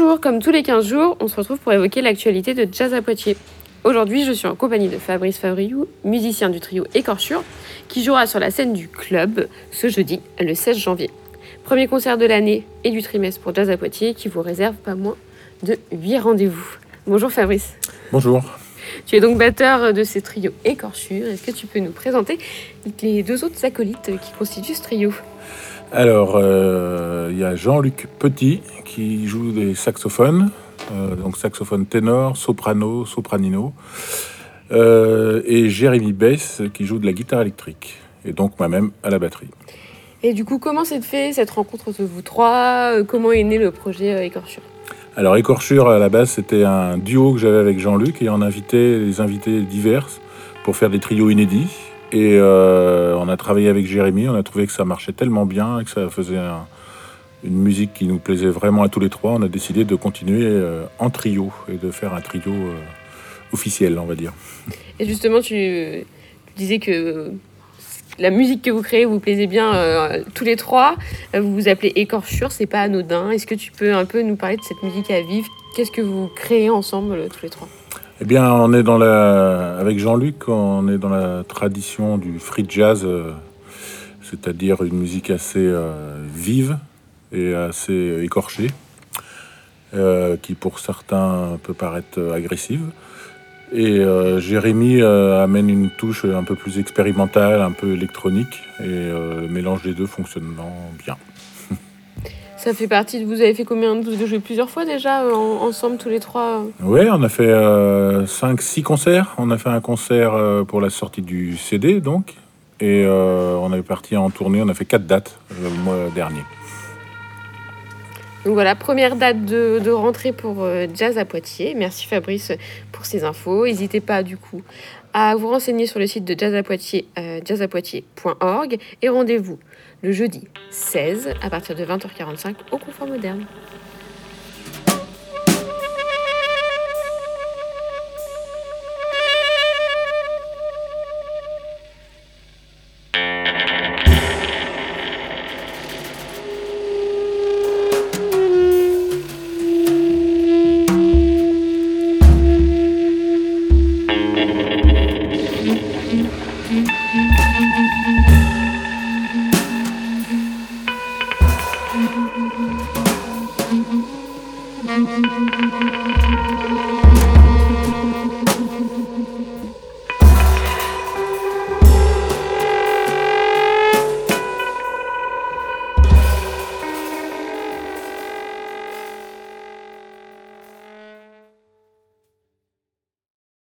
Bonjour, comme tous les 15 jours, on se retrouve pour évoquer l'actualité de Jazz à Poitiers. Aujourd'hui, je suis en compagnie de Fabrice Favriou, musicien du trio Écorchure, qui jouera sur la scène du club ce jeudi, le 16 janvier. Premier concert de l'année et du trimestre pour Jazz à Poitiers qui vous réserve pas moins de 8 rendez-vous. Bonjour Fabrice. Bonjour. Tu es donc batteur de ce trio Écorchure. Est-ce que tu peux nous présenter les deux autres acolytes qui constituent ce trio? Alors, euh, il y a Jean-Luc Petit qui joue des saxophones, euh, donc saxophone ténor, soprano, sopranino, euh, et Jérémy Bess qui joue de la guitare électrique, et donc moi-même à la batterie. Et du coup, comment s'est fait cette rencontre entre vous trois Comment est né le projet Écorchure? Alors, Écorchure, à la base, c'était un duo que j'avais avec Jean-Luc, et on invitait les invités divers pour faire des trios inédits. Et euh, on a travaillé avec Jérémy, on a trouvé que ça marchait tellement bien, que ça faisait un- une musique qui nous plaisait vraiment à tous les trois. On a décidé de continuer euh, en trio et de faire un trio euh, officiel, on va dire. Et justement, tu, tu disais que la musique que vous créez vous plaisait bien tous les trois. Vous vous appelez Écorchure, c'est pas anodin. Est-ce que tu peux un peu nous parler de cette musique à vivre? Qu'est-ce que vous créez ensemble tous les trois? Eh bien, on est dans la, avec Jean-Luc, on est dans la tradition du free jazz, euh, c'est-à-dire une musique assez euh, vive et assez écorchée, euh, qui pour certains peut paraître agressive. Et Jérémy amène une touche un peu plus expérimentale, un peu électronique, et le mélange des deux fonctionnant bien. Ça fait partie de vous avez fait combien avez joué plusieurs fois déjà euh, en- ensemble tous les trois euh Ouais, on a fait 5-6 concerts. On a fait un concert euh, pour la sortie du CD, donc. Et euh, on est parti en tournée, on a fait 4 dates euh, le mois dernier. Donc voilà, première date de, de rentrée pour euh, Jazz à Poitiers. Merci Fabrice pour ces infos. N'hésitez pas du coup à vous renseigner sur le site de Jazz à Poitiers, euh, jazzapoitiers.org et rendez-vous le jeudi 16 à partir de 20h45 au Confort Moderne. Música